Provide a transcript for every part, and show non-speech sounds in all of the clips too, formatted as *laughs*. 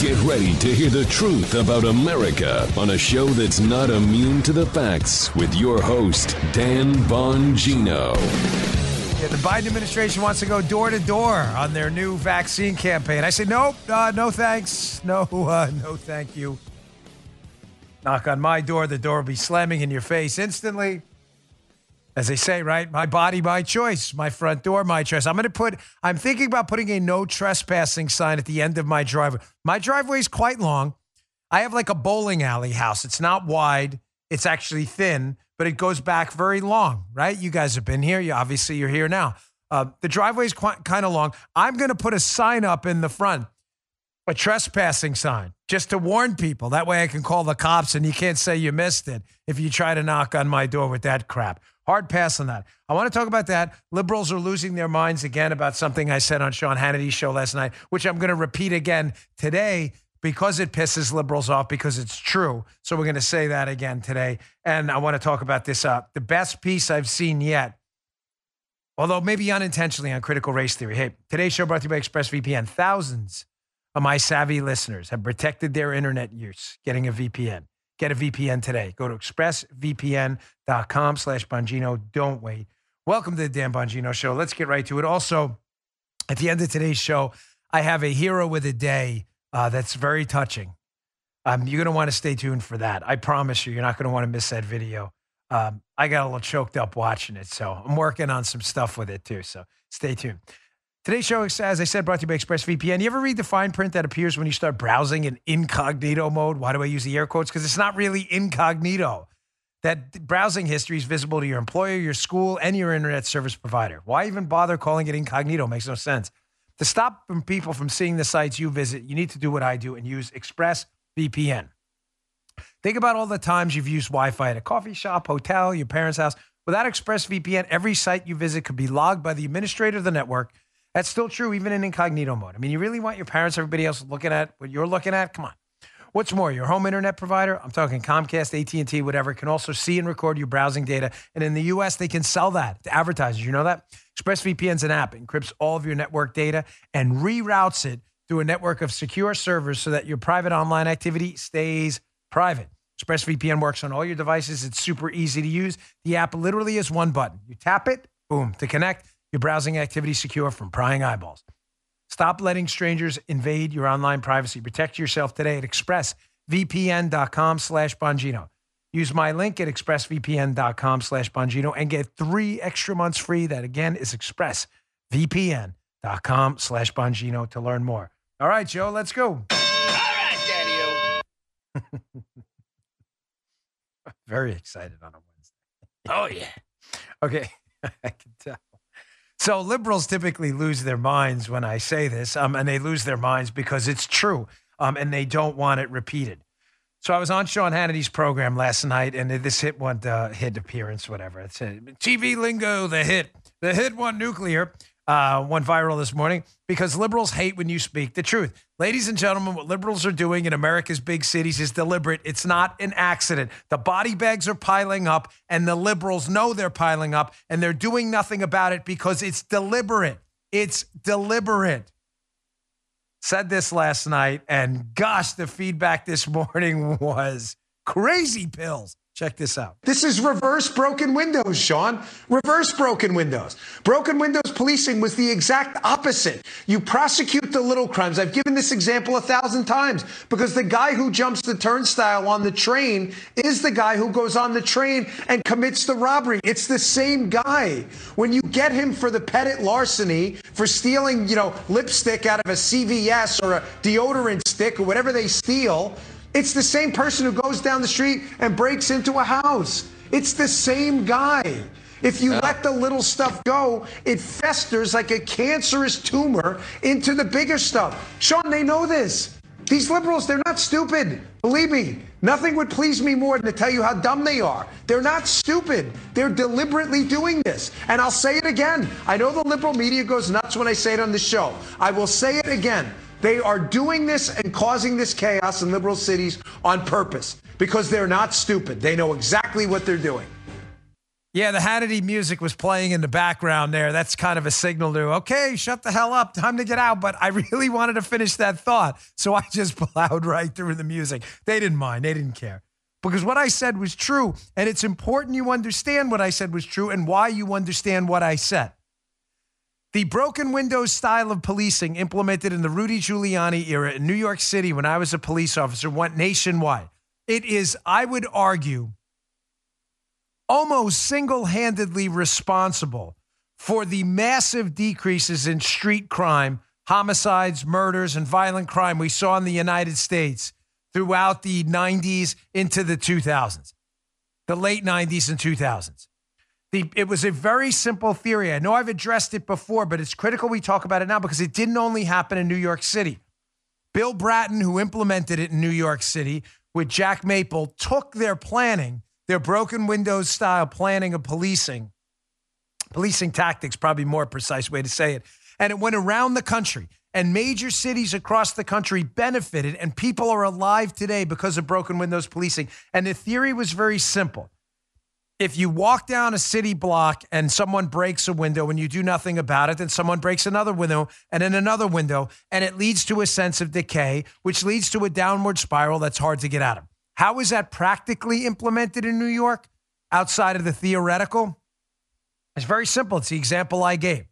Get ready to hear the truth about America on a show that's not immune to the facts with your host, Dan Bongino. Yeah, the Biden administration wants to go door to door on their new vaccine campaign. I say, nope, uh, no thanks. No, *laughs* uh, no thank you. Knock on my door, the door will be slamming in your face instantly. As they say, right? My body, my choice. My front door, my choice. I'm going to put, I'm thinking about putting a no trespassing sign at the end of my driveway. My driveway is quite long. I have like a bowling alley house. It's not wide, it's actually thin, but it goes back very long, right? You guys have been here. You obviously you're here now. Uh, the driveway is kind of long. I'm going to put a sign up in the front, a trespassing sign, just to warn people. That way I can call the cops and you can't say you missed it if you try to knock on my door with that crap. Hard pass on that. I want to talk about that. Liberals are losing their minds again about something I said on Sean Hannity's show last night, which I'm going to repeat again today because it pisses liberals off because it's true. So we're going to say that again today. And I want to talk about this. Uh, the best piece I've seen yet, although maybe unintentionally on critical race theory. Hey, today's show brought to you by ExpressVPN. Thousands of my savvy listeners have protected their internet use getting a VPN. Get a VPN today. Go to expressvpn.com slash Bongino. Don't wait. Welcome to the Dan Bongino Show. Let's get right to it. Also, at the end of today's show, I have a hero with a day uh, that's very touching. Um, you're going to want to stay tuned for that. I promise you, you're not going to want to miss that video. Um, I got a little choked up watching it, so I'm working on some stuff with it too. So stay tuned. Today's show, as I said, brought to you by ExpressVPN. You ever read the fine print that appears when you start browsing in incognito mode? Why do I use the air quotes? Because it's not really incognito. That browsing history is visible to your employer, your school, and your internet service provider. Why even bother calling it incognito? Makes no sense. To stop people from seeing the sites you visit, you need to do what I do and use ExpressVPN. Think about all the times you've used Wi Fi at a coffee shop, hotel, your parents' house. Without ExpressVPN, every site you visit could be logged by the administrator of the network that's still true, even in incognito mode. I mean, you really want your parents, everybody else looking at what you're looking at? Come on. What's more, your home internet provider, I'm talking Comcast, AT&T, whatever, can also see and record your browsing data. And in the US, they can sell that to advertisers. You know that? ExpressVPN's an app. Encrypts all of your network data and reroutes it through a network of secure servers so that your private online activity stays private. ExpressVPN works on all your devices. It's super easy to use. The app literally is one button. You tap it, boom, to connect your browsing activity secure from prying eyeballs. Stop letting strangers invade your online privacy. Protect yourself today at expressvpn.com slash Bongino. Use my link at expressvpn.com slash Bongino and get three extra months free. That again is expressvpn.com slash Bongino to learn more. All right, Joe, let's go. All right, *laughs* Daddy. Very excited on a Wednesday. Oh, yeah. *laughs* Okay, *laughs* I can tell. So liberals typically lose their minds when I say this, um, and they lose their minds because it's true, um, and they don't want it repeated. So I was on Sean Hannity's program last night, and this hit went uh, hit appearance, whatever. It's a TV lingo. The hit, the hit one nuclear uh, went viral this morning because liberals hate when you speak the truth. Ladies and gentlemen, what liberals are doing in America's big cities is deliberate. It's not an accident. The body bags are piling up, and the liberals know they're piling up, and they're doing nothing about it because it's deliberate. It's deliberate. Said this last night, and gosh, the feedback this *laughs* morning was crazy pills. Check this out. This is reverse broken windows, Sean. Reverse broken windows. Broken windows policing was the exact opposite. You prosecute the little crimes. I've given this example a thousand times because the guy who jumps the turnstile on the train is the guy who goes on the train and commits the robbery. It's the same guy. When you get him for the petit larceny, for stealing, you know, lipstick out of a CVS or a deodorant stick or whatever they steal, it's the same person who goes down the street and breaks into a house. It's the same guy. If you yeah. let the little stuff go, it festers like a cancerous tumor into the bigger stuff. Sean, they know this. These liberals, they're not stupid. Believe me, nothing would please me more than to tell you how dumb they are. They're not stupid. They're deliberately doing this. And I'll say it again. I know the liberal media goes nuts when I say it on the show. I will say it again. They are doing this and causing this chaos in liberal cities on purpose because they're not stupid. They know exactly what they're doing. Yeah, the Hannity music was playing in the background there. That's kind of a signal to, okay, shut the hell up. Time to get out. But I really *laughs* wanted to finish that thought. So I just *laughs* plowed right through the music. They didn't mind, they didn't care. Because what I said was true. And it's important you understand what I said was true and why you understand what I said. The broken windows style of policing implemented in the Rudy Giuliani era in New York City when I was a police officer went nationwide. It is, I would argue, almost single handedly responsible for the massive decreases in street crime, homicides, murders, and violent crime we saw in the United States throughout the 90s into the 2000s, the late 90s and 2000s. The, it was a very simple theory. I know I've addressed it before, but it's critical we talk about it now because it didn't only happen in New York City. Bill Bratton, who implemented it in New York City with Jack Maple, took their planning, their broken windows style planning of policing, policing tactics, probably more precise way to say it, and it went around the country. And major cities across the country benefited, and people are alive today because of broken windows policing. And the theory was very simple if you walk down a city block and someone breaks a window and you do nothing about it, then someone breaks another window and then another window, and it leads to a sense of decay, which leads to a downward spiral that's hard to get out of. How is that practically implemented in New York outside of the theoretical? It's very simple. It's the example I gave.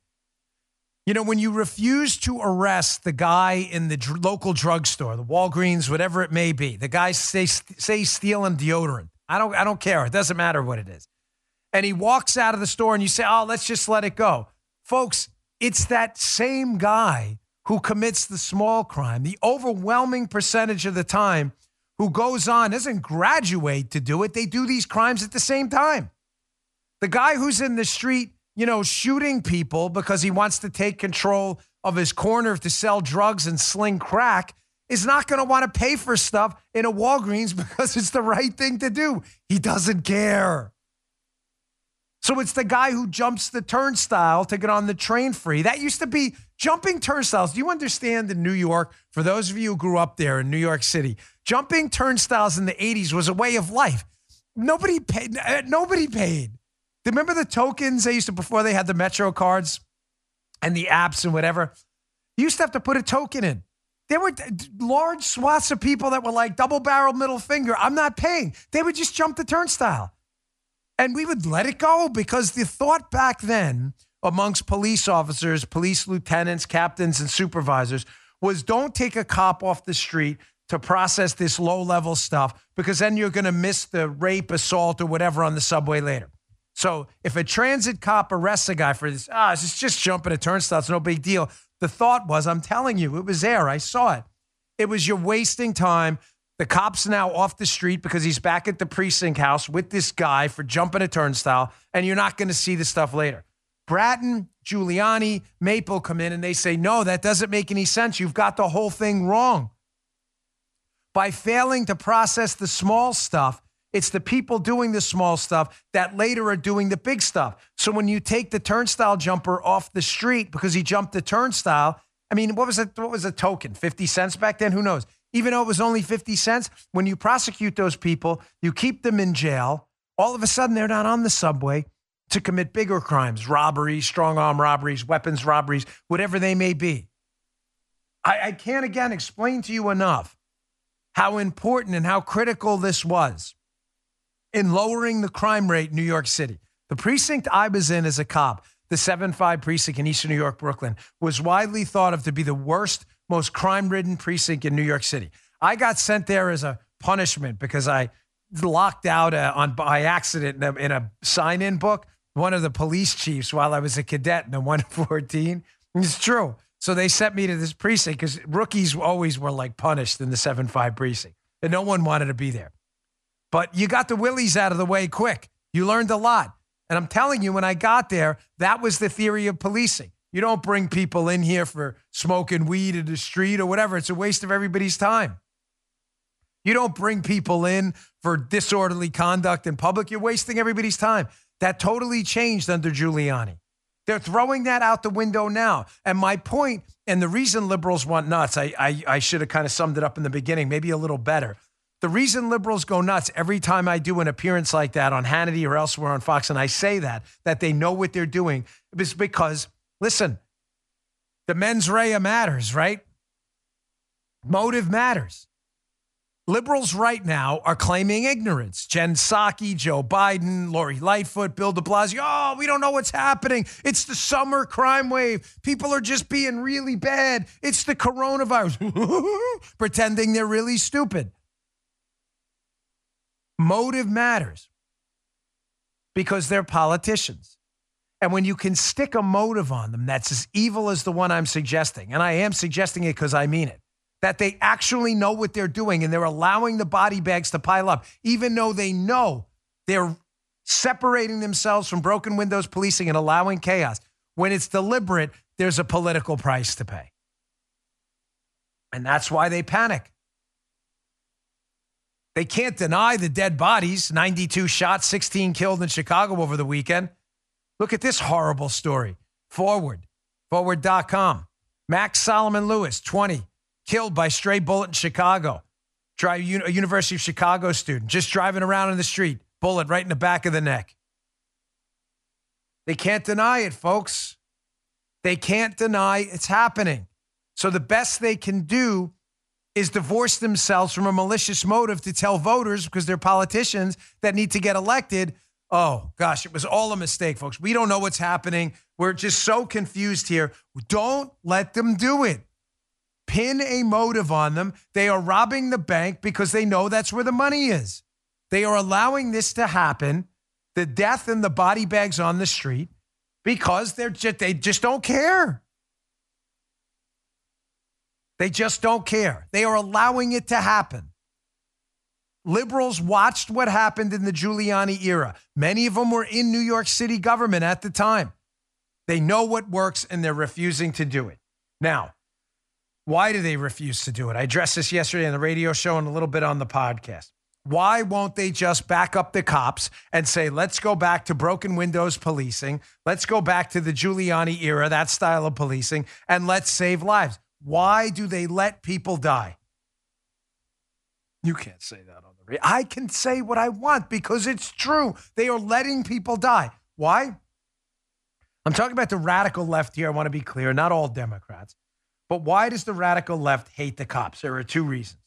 You know, when you refuse to arrest the guy in the dr- local drugstore, the Walgreens, whatever it may be, the guy say, say stealing deodorant I don't I don't care. It doesn't matter what it is. And he walks out of the store and you say, "Oh, let's just let it go." Folks, it's that same guy who commits the small crime, the overwhelming percentage of the time who goes on doesn't graduate to do it. They do these crimes at the same time. The guy who's in the street, you know, shooting people because he wants to take control of his corner to sell drugs and sling crack is not going to want to pay for stuff in a Walgreens *laughs* because it's the right thing to do. He doesn't care. So it's the guy who jumps the turnstile to get on the train free. That used to be jumping turnstiles. Do you understand in New York, for those of you who grew up there in New York City, jumping turnstiles in the 80s was a way of life. Nobody paid. Uh, nobody paid. Remember the tokens they used to before they had the Metro cards and the apps and whatever? You used to have to put a token in. There were large swaths of people that were like double barrel middle finger. I'm not paying. They would just jump the turnstile. And we would let it go because the thought back then amongst police officers, police lieutenants, captains, and supervisors was don't take a cop off the street to process this low level stuff because then you're going to miss the rape, assault, or whatever on the subway later. So if a transit cop arrests a guy for this, ah, it's just jumping a turnstile, it's no big deal. The thought was, I'm telling you, it was there. I saw it. It was you're wasting time. The cop's now off the street because he's back at the precinct house with this guy for jumping a turnstile, and you're not going to see the stuff later. Bratton, Giuliani, Maple come in and they say, no, that doesn't make any sense. You've got the whole thing wrong. By failing to process the small stuff, it's the people doing the small stuff that later are doing the big stuff. So when you take the turnstile jumper off the street because he jumped the turnstile, I mean, what was it? What was a token? 50 cents back then? Who knows? Even though it was only 50 cents, when you prosecute those people, you keep them in jail. All of a sudden, they're not on the subway to commit bigger crimes, robberies, strong arm robberies, weapons robberies, whatever they may be. I, I can't again explain to you enough how important and how critical this was in lowering the crime rate in New York City. The precinct I was in as a cop, the 7 5 precinct in Eastern New York, Brooklyn, was widely thought of to be the worst, most crime ridden precinct in New York City. I got sent there as a punishment because I locked out uh, on by accident in a, in a sign in book one of the police chiefs while I was a cadet in the *laughs* 114. It's true. So they sent me to this precinct because rookies always were like punished in the 7 5 precinct, and no one wanted to be there. But you got the willies out of the way quick. You learned a lot. And I'm telling you, when I got there, that was the theory of policing. You don't bring people in here for smoking weed in the street or whatever. It's a waste of everybody's time. You don't bring people in for disorderly conduct in public. You're wasting everybody's time. That totally changed under Giuliani. They're throwing that out the window now. And my point, and the reason liberals want nuts, I, I, I should have kind of summed it up in the beginning, maybe a little better. The reason liberals go nuts every time I do an appearance like that on Hannity or elsewhere on Fox, and I say that, that they know what they're doing, is because, listen, the mens rea matters, right? Motive matters. Liberals right now are claiming ignorance. Jen Psaki, Joe Biden, Lori Lightfoot, Bill de Blasio. Oh, we don't know what's happening. It's the summer crime wave. People are just being really bad. It's the coronavirus. *laughs* Pretending they're really stupid. Motive matters because they're politicians. And when you can stick a motive on them that's as evil as the one I'm suggesting, and I am suggesting it because I mean it, that they actually know what they're doing and they're allowing the body bags to pile up, even though they know they're separating themselves from broken windows policing and allowing chaos. When it's deliberate, there's a political price to pay. And that's why they panic. They can't deny the dead bodies 92 shots, 16 killed in Chicago over the weekend. Look at this horrible story. Forward, forward.com. Max Solomon Lewis, 20, killed by stray bullet in Chicago. Drive a University of Chicago student just driving around in the street, bullet right in the back of the neck. They can't deny it, folks. They can't deny it's happening. So the best they can do is divorce themselves from a malicious motive to tell voters, because they're politicians that need to get elected, oh gosh, it was all a mistake, folks. We don't know what's happening. We're just so confused here. Don't let them do it. Pin a motive on them. They are robbing the bank because they know that's where the money is. They are allowing this to happen, the death and the body bags on the street, because they're just, they just don't care. They just don't care. They are allowing it to happen. Liberals watched what happened in the Giuliani era. Many of them were in New York City government at the time. They know what works and they're refusing to do it. Now, why do they refuse to do it? I addressed this yesterday on the radio show and a little bit on the podcast. Why won't they just back up the cops and say, let's go back to broken windows policing? Let's go back to the Giuliani era, that style of policing, and let's save lives? Why do they let people die? You can't say that on the radio. I can say what I want because it's true. They are letting people die. Why? I'm talking about the radical left here. I want to be clear, not all Democrats. But why does the radical left hate the cops? There are two reasons.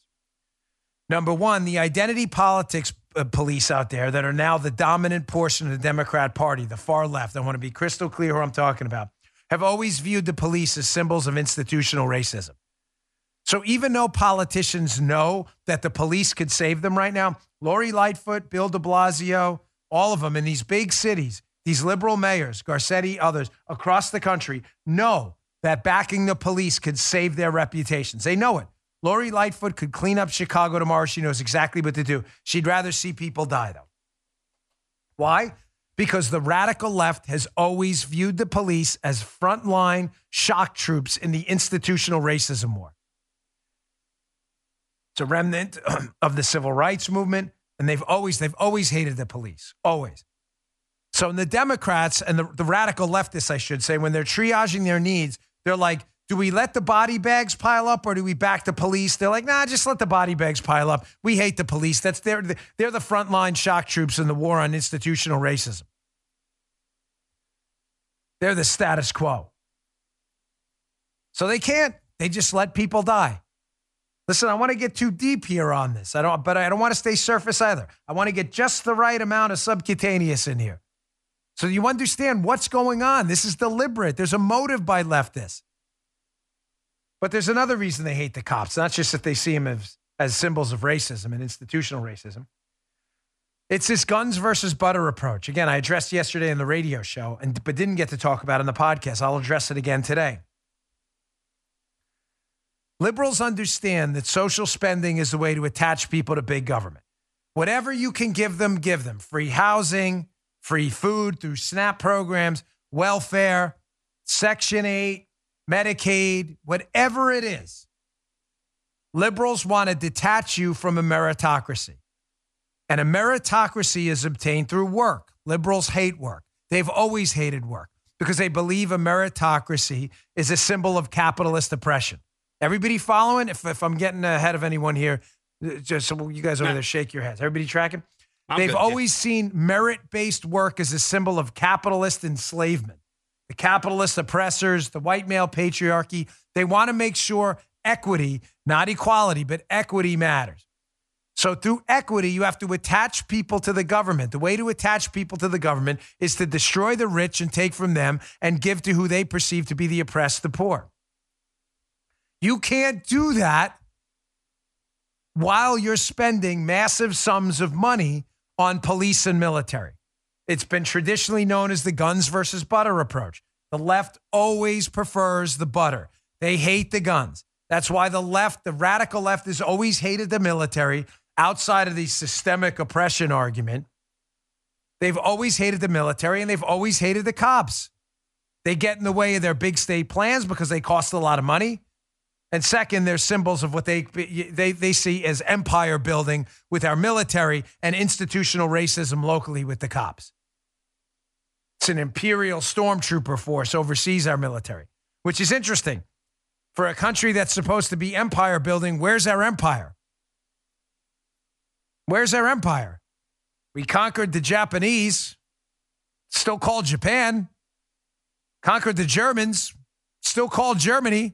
Number one, the identity politics uh, police out there that are now the dominant portion of the Democrat Party, the far left. I want to be crystal clear who I'm talking about have always viewed the police as symbols of institutional racism. So even though politicians know that the police could save them right now, Lori Lightfoot, Bill de Blasio, all of them in these big cities, these liberal mayors, Garcetti, others across the country know that backing the police could save their reputations. They know it. Lori Lightfoot could clean up Chicago tomorrow. She knows exactly what to do. She'd rather see people die, though. Why? Because the radical left has always viewed the police as frontline shock troops in the institutional racism war. It's a remnant *clears throat* of the civil rights movement, and they've always they've always hated the police, always. So, in the Democrats and the, the radical leftists, I should say, when they're triaging their needs, they're like, do we let the body bags pile up or do we back the police? They're like, nah, just let the body bags pile up. We hate the police. That's they're, they're the frontline shock troops in the war on institutional racism. They're the status quo. So they can't. They just let people die. Listen, I want to get too deep here on this. I don't, but I don't want to stay surface either. I want to get just the right amount of subcutaneous in here. So you understand what's going on. This is deliberate. There's a motive by leftists. But there's another reason they hate the cops, not just that they see them as, as symbols of racism and institutional racism. It's this guns versus butter approach. Again, I addressed yesterday in the radio show, and but didn't get to talk about in the podcast. I'll address it again today. Liberals understand that social spending is the way to attach people to big government. Whatever you can give them, give them free housing, free food through SNAP programs, welfare, Section 8, Medicaid, whatever it is. Liberals want to detach you from a meritocracy. And a meritocracy is obtained through work. Liberals hate work. They've always hated work because they believe a meritocracy is a symbol of capitalist oppression. Everybody following? If, if I'm getting ahead of anyone here, uh, Just so you guys over No. there shake your heads. Everybody tracking? I'm They've good, yeah. always seen merit based work as a symbol of capitalist enslavement. The capitalist oppressors, the white male patriarchy, they want to make sure equity, not equality, but equity matters. So, through equity, you have to attach people to the government. The way to attach people to the government is to destroy the rich and take from them and give to who they perceive to be the oppressed, the poor. You can't do that while you're spending massive sums of money on police and military. It's been traditionally known as the guns versus butter approach. The left always prefers the butter. They hate the guns. That's why the left, the radical left, has always hated the military outside of the systemic oppression argument. They've always hated the military and they've always hated the cops. They get in the way of their big state plans because they cost a lot of money. And second, they're symbols of what they, they, they see as empire building with our military and institutional racism locally with the cops. It's an imperial stormtrooper force oversees our military, which is interesting. For a country that's supposed to be empire building, where's our empire? Where's our empire? We conquered the Japanese, still called Japan. Conquered the Germans, still called Germany.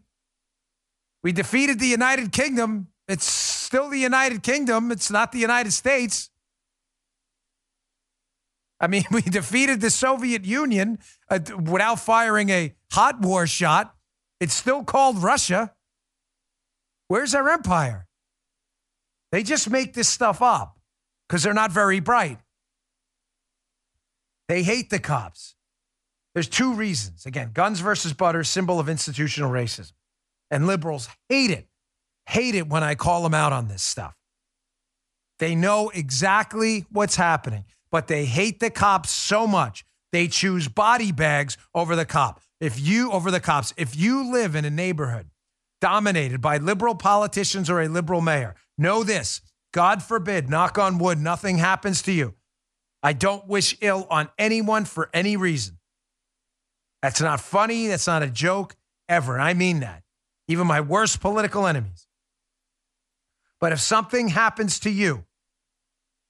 We defeated the United Kingdom. It's still the United Kingdom. It's not the United States. I mean, *laughs* we defeated the Soviet Union uh, without firing a hot war shot. It's still called Russia. Where's our empire? They just make this stuff up because they're not very bright. They hate the cops. There's two reasons. Again, guns versus butter, symbol of institutional racism. And liberals hate it, hate it when I call them out on this stuff. They know exactly what's happening, but they hate the cops so much. They choose body bags over the cop. If you, over the cops, if you live in a neighborhood dominated by liberal politicians or a liberal mayor, know this God forbid, knock on wood, nothing happens to you. I don't wish ill on anyone for any reason. That's not funny. That's not a joke ever. I mean that. Even my worst political enemies. But if something happens to you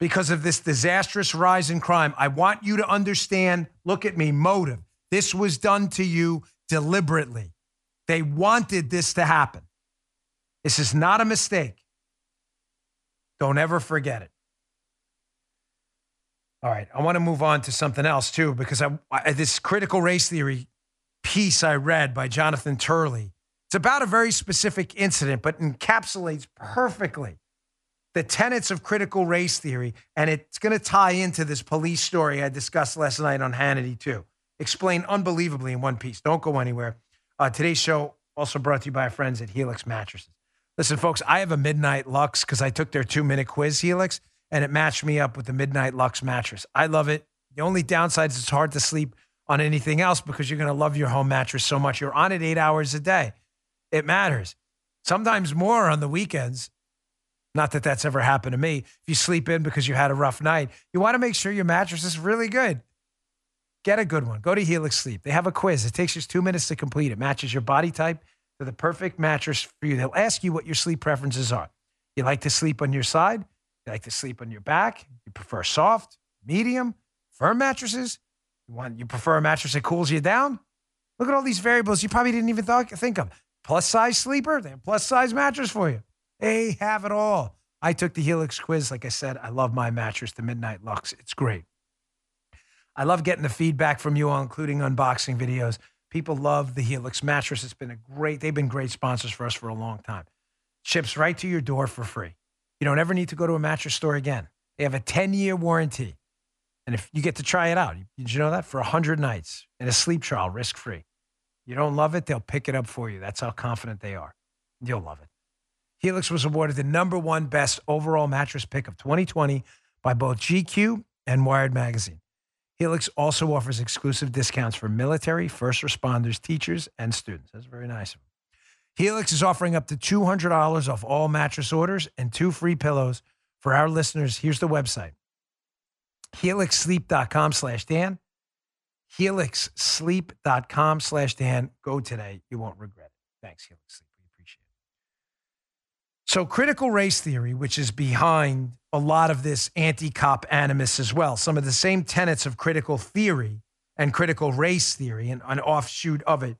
because of this disastrous rise in crime, I want you to understand look at me, motive. This was done to you deliberately. They wanted this to happen. This is not a mistake. Don't ever forget it. All right, I want to move on to something else too, because I, I, this critical race theory piece I read by Jonathan Turley. It's about a very specific incident, but encapsulates perfectly the tenets of critical race theory, and it's going to tie into this police story I discussed last night on Hannity too. Explained unbelievably in one piece. Don't go anywhere. Uh, today's show also brought to you by our friends at Helix Mattresses. Listen, folks, I have a Midnight Lux because I took their two minute quiz, Helix, and it matched me up with the Midnight Lux mattress. I love it. The only downside is it's hard to sleep on anything else because you're going to love your home mattress so much. You're on it eight hours a day. It matters. Sometimes more on the weekends. Not that that's ever happened to me. If you sleep in because you had a rough night, you want to make sure your mattress is really good. Get a good one. Go to Helix Sleep. They have a quiz. It takes just two minutes to complete. It matches your body type the perfect mattress for you. They'll ask you what your sleep preferences are. You like to sleep on your side? You like to sleep on your back? You prefer soft, medium, firm mattresses? You want you prefer a mattress that cools you down? Look at all these variables you probably didn't even th- think of. Plus size sleeper, they have plus size mattress for you. They have it all. I took the Helix quiz. Like I said, I love my mattress, the Midnight Lux. It's great. I love getting the feedback from you all, including unboxing videos. People love the Helix mattress. It's been a great, they've been great sponsors for us for a long time. Ships right to your door for free. You don't ever need to go to a mattress store again. They have a 10 year warranty. And if you get to try it out, did you know that? For 100 nights in a sleep trial, risk free. You don't love it, they'll pick it up for you. That's how confident they are. You'll love it. Helix was awarded the number one best overall mattress pick of 2020 by both GQ and Wired Magazine. Helix also offers exclusive discounts for military, first responders, teachers, and students. That's very nice. Helix is offering up to $200 off all mattress orders and two free pillows for our listeners. Here's the website helixsleep.com slash Dan. Helixsleep.com slash Dan. Go today. You won't regret it. Thanks, Helix Sleep. So, critical race theory, which is behind a lot of this anti cop animus as well, some of the same tenets of critical theory and critical race theory, and an offshoot of it,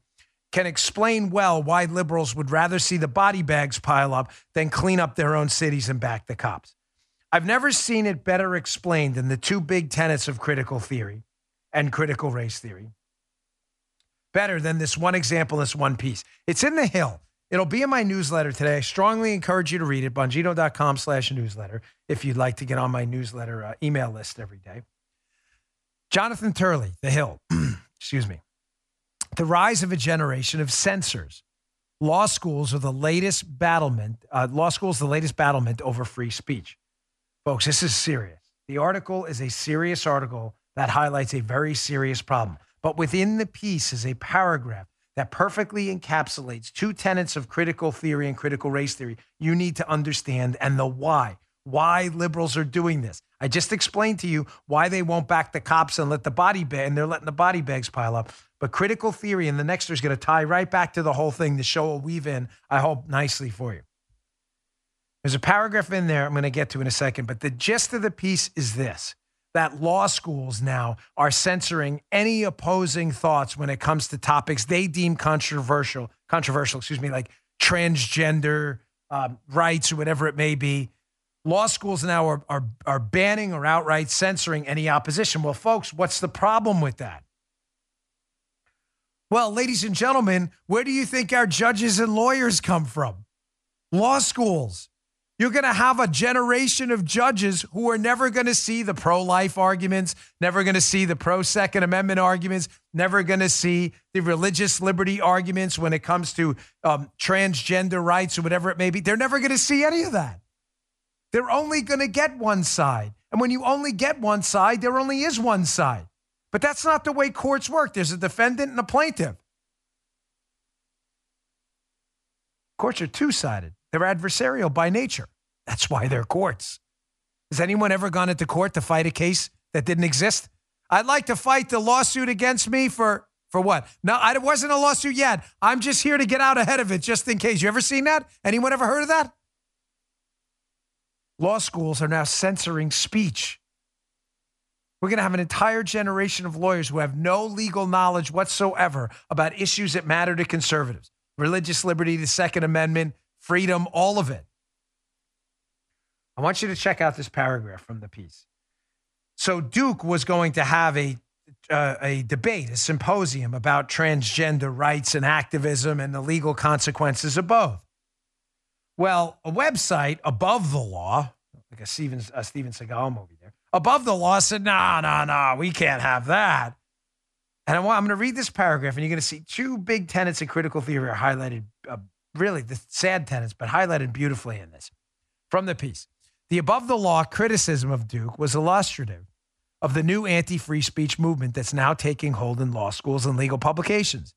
can explain well why liberals would rather see the body bags pile up than clean up their own cities and back the cops. I've never seen it better explained than the two big tenets of critical theory and critical race theory. Better than this one example, this one piece. It's in the Hill. It'll be in my newsletter today. I strongly encourage you to read it, bongino.com slash newsletter, if you'd like to get on my newsletter uh, email list every day. Jonathan Turley, The Hill, *clears throat* excuse me. The rise of a generation of censors. Law schools are the latest battlement. Uh, law schools the latest battlement over free speech. Folks, this is serious. The article is a serious article that highlights a very serious problem. But within the piece is a paragraph that perfectly encapsulates two tenets of critical theory and critical race theory you need to understand and the why. Why liberals are doing this. I just explained to you why they won't back the cops and let the body bag, and they're letting the body bags pile up. But critical theory and the next is going to tie right back to the whole thing. The show will weave in, I hope, nicely for you. There's a paragraph in there I'm going to get to in a second, but the gist of the piece is this that law schools now are censoring any opposing thoughts when it comes to topics they deem controversial, controversial, excuse me, like transgender um, rights or whatever it may be. Law schools now are, are, are banning or outright censoring any opposition. Well, folks, what's the problem with that? Well, ladies and gentlemen, where do you think our judges and lawyers come from? Law schools. You're going to have a generation of judges who are never going to see the pro life arguments, never going to see the pro Second Amendment arguments, never going to see the religious liberty arguments when it comes to um, transgender rights or whatever it may be. They're never going to see any of that. They're only going to get one side. And when you only get one side, there only is one side. But that's not the way courts work. There's a defendant and a plaintiff. Courts are two sided. They're adversarial by nature. That's why they're courts. Has anyone ever gone into court to fight a case that didn't exist? I'd like to fight the lawsuit against me for for what? No, it wasn't a lawsuit yet. I'm just here to get out ahead of it just in case. You ever seen that? Anyone ever heard of that? Law schools are now censoring speech. We're going to have an entire generation of lawyers who have no legal knowledge whatsoever about issues that matter to conservatives religious liberty, the Second Amendment, freedom, all of it. I want you to check out this paragraph from the piece. So Duke was going to have a uh, a debate, a symposium about transgender rights and activism and the legal consequences of both. Well, a website above the law, like a Steven, a Steven Seagal movie there, above the law said, no, no, no, we can't have that. And I'm, I'm going to read this paragraph, and you're going to see two big tenets of critical theory are highlighted uh, really the sad tenets, but highlighted beautifully in this. From the piece, the above the law criticism of Duke was illustrative of the new anti free speech movement that's now taking hold in law schools and legal publications.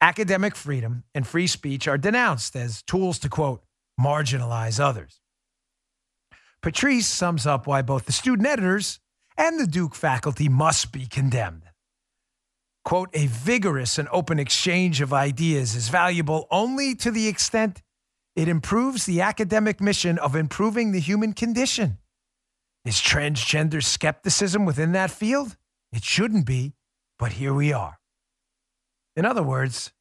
Academic freedom and free speech are denounced as tools to, quote, marginalize others. Patrice sums up why both the student editors and the Duke faculty must be condemned quote, a vigorous and open exchange of ideas is valuable only to the extent it improves the academic mission of improving the human condition. Is transgender skepticism within that field? It shouldn't be, but here we are. In other words,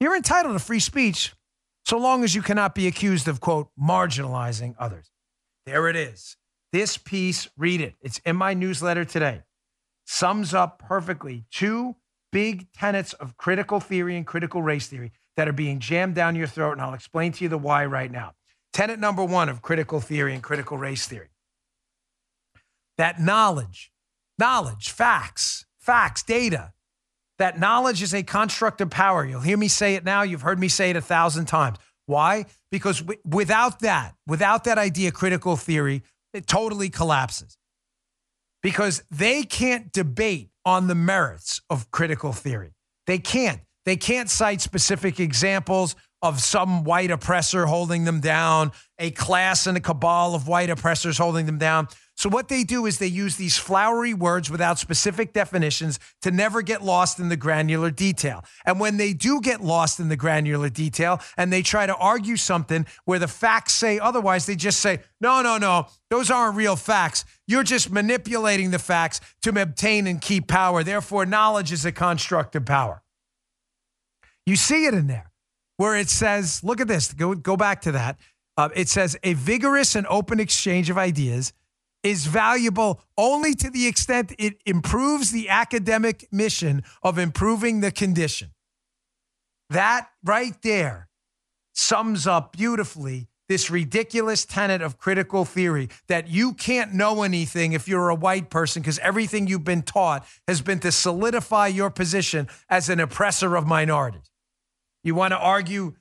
you're entitled to free speech so long as you cannot be accused of, quote, marginalizing others. There it is. This piece, read it. It's in my newsletter today. Sums up perfectly two big tenets of critical theory and critical race theory that are being jammed down your throat. And I'll explain to you the why right now. Tenet number one of critical theory and critical race theory that knowledge, knowledge, facts, facts, data, that knowledge is a construct of power. You'll hear me say it now. You've heard me say it a thousand times. Why? Because w- without that, without that idea, critical theory, it totally collapses. Because they can't debate on the merits of critical theory. They can't. They can't cite specific examples of some white oppressor holding them down, a class and a cabal of white oppressors holding them down. So what they do is they use these flowery words without specific definitions to never get lost in the granular detail. And when they do get lost in the granular detail and they try to argue something where the facts say otherwise, they just say, no, no, no, those aren't real facts. You're just manipulating the facts to obtain and keep power. Therefore, knowledge is a construct of power. You see it in there where it says, look at this, go, go back to that. Uh, it says, a vigorous and open exchange of ideas is valuable only to the extent it improves the academic mission of improving the condition. That right there sums up beautifully this ridiculous tenet of critical theory that you can't know anything if you're a white person because everything you've been taught has been to solidify your position as an oppressor of minorities. You want to argue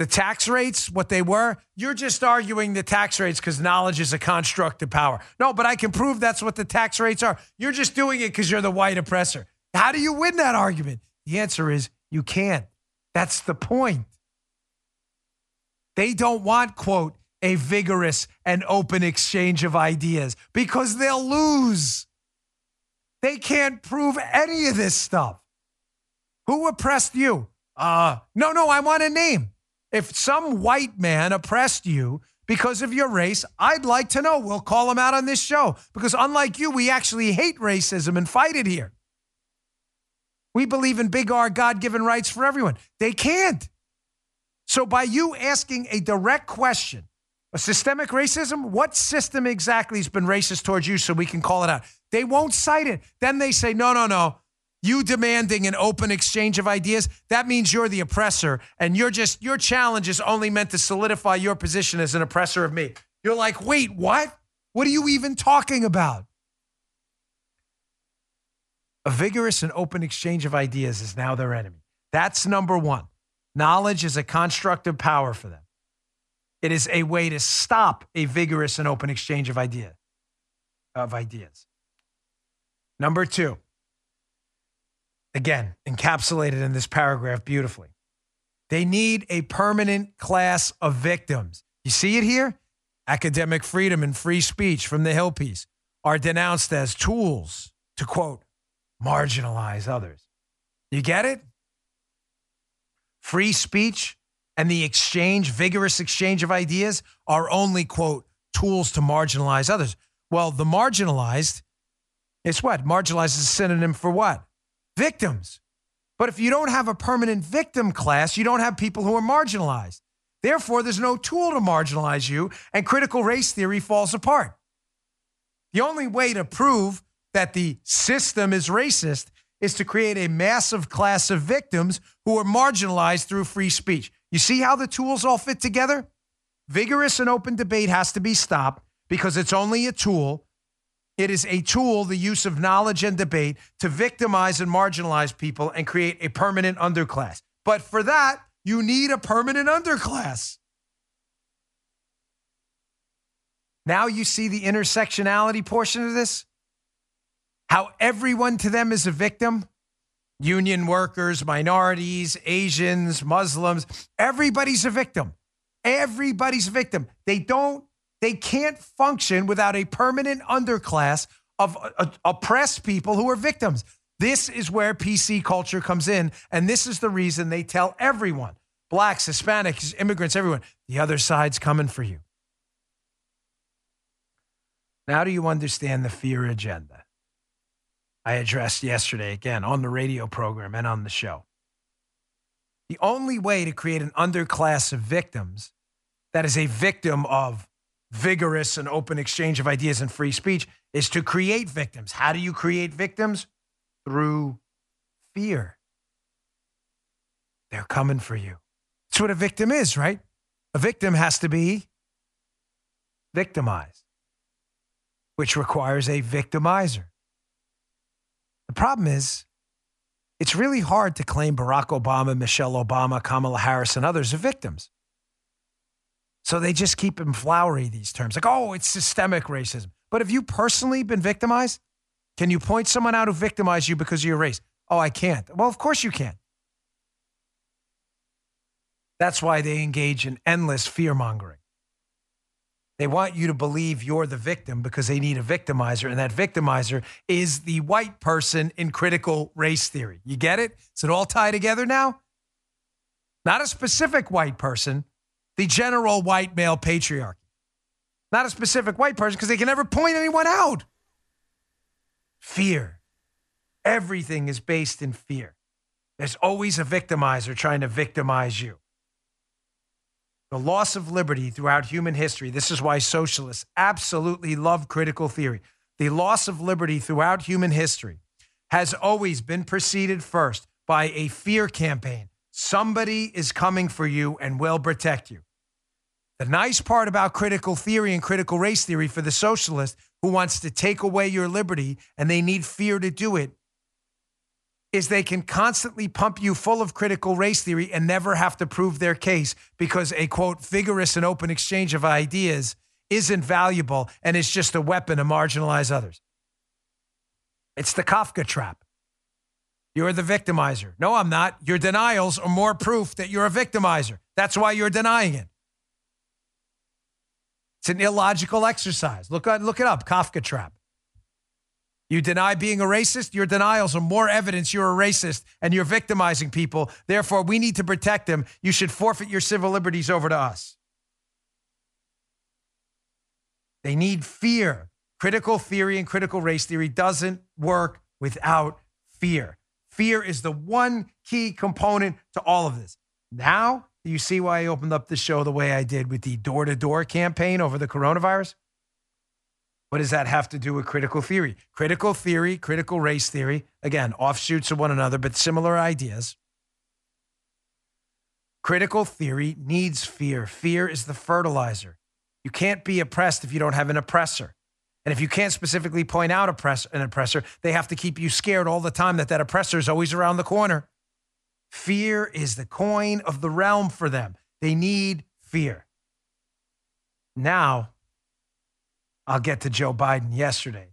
the tax rates, what they were, you're just arguing the tax rates because knowledge is a construct of power. No, but I can prove that's what the tax rates are. You're just doing it because you're the white oppressor. How do you win that argument? The answer is you can't. That's the point. They don't want, quote, a vigorous and open exchange of ideas because they'll lose. They can't prove any of this stuff. Who oppressed you? Uh, no, no, I want a name. If some white man oppressed you because of your race, I'd like to know. We'll call him out on this show because, unlike you, we actually hate racism and fight it here. We believe in big R, God given rights for everyone. They can't. So, by you asking a direct question, a systemic racism, what system exactly has been racist towards you so we can call it out? They won't cite it. Then they say, no, no, no you demanding an open exchange of ideas, that means you're the oppressor and you're just, your challenge is only meant to solidify your position as an oppressor of me. You're like, wait, what? What are you even talking about? A vigorous and open exchange of ideas is now their enemy. That's number one. Knowledge is a constructive power for them. It is a way to stop a vigorous and open exchange of idea of ideas. Number two, again, encapsulated in this paragraph beautifully. They need a permanent class of victims. You see it here? Academic freedom and free speech from the Hill piece are denounced as tools to quote, marginalize others. You get it? Free speech and the exchange, vigorous exchange of ideas are only, quote, tools to marginalize others. Well, the marginalized, it's what? Marginalized is a synonym for what? Victims. But if you don't have a permanent victim class, you don't have people who are marginalized. Therefore, there's no tool to marginalize you, and critical race theory falls apart. The only way to prove that the system is racist is to create a massive class of victims who are marginalized through free speech. You see how the tools all fit together? Vigorous and open debate has to be stopped because it's only a tool it is a tool, the use of knowledge and debate to victimize and marginalize people and create a permanent underclass. But for that, you need a permanent underclass. Now you see the intersectionality portion of this? How everyone to them is a victim union workers, minorities, Asians, Muslims, everybody's a victim. Everybody's a victim. They don't they can't function without a permanent underclass of uh, oppressed people who are victims. This is where PC culture comes in. And this is the reason they tell everyone blacks, Hispanics, immigrants, everyone the other side's coming for you. Now, do you understand the fear agenda? I addressed yesterday again on the radio program and on the show. The only way to create an underclass of victims that is a victim of vigorous and open exchange of ideas and free speech is to create victims. How do you create victims? Through fear. They're coming for you. That's what a victim is, right? A victim has to be victimized, which requires a victimizer. The problem is, it's really hard to claim Barack Obama, Michelle Obama, Kamala Harris, and others are victims. So they just keep them flowery, these terms. Like, oh, it's systemic racism. But have you personally been victimized? Can you point someone out who victimized you because of your race? Oh, I can't. Well, of course you can. That's why they engage in endless fear mongering. They want you to believe you're the victim because they need a victimizer, and that victimizer is the white person in critical race theory. You get it? Does it all tie together now? Not a specific white person, the general white male patriarchy. Not a specific white person because they can never point anyone out. Fear. Everything is based in fear. There's always a victimizer trying to victimize you. The loss of liberty throughout human history. This is why socialists absolutely love critical theory. The loss of liberty throughout human history has always been preceded first by a fear campaign. Somebody is coming for you and will protect you. The nice part about critical theory and critical race theory for the socialist who wants to take away your liberty and they need fear to do it is they can constantly pump you full of critical race theory and never have to prove their case because a quote vigorous and open exchange of ideas isn't valuable and it's just a weapon to marginalize others. It's the Kafka trap. You're the victimizer. No, I'm not. Your denials are more proof that you're a victimizer. That's why you're denying it. It's an illogical exercise. Look, look it up Kafka trap. You deny being a racist, your denials are more evidence you're a racist and you're victimizing people. Therefore, we need to protect them. You should forfeit your civil liberties over to us. They need fear. Critical theory and critical race theory doesn't work without fear. Fear is the one key component to all of this. Now, you see why I opened up the show the way I did with the door to door campaign over the coronavirus? What does that have to do with critical theory? Critical theory, critical race theory, again, offshoots of one another, but similar ideas. Critical theory needs fear. Fear is the fertilizer. You can't be oppressed if you don't have an oppressor. And if you can't specifically point out oppress- an oppressor, they have to keep you scared all the time that that oppressor is always around the corner. Fear is the coin of the realm for them. They need fear. Now, I'll get to Joe Biden yesterday,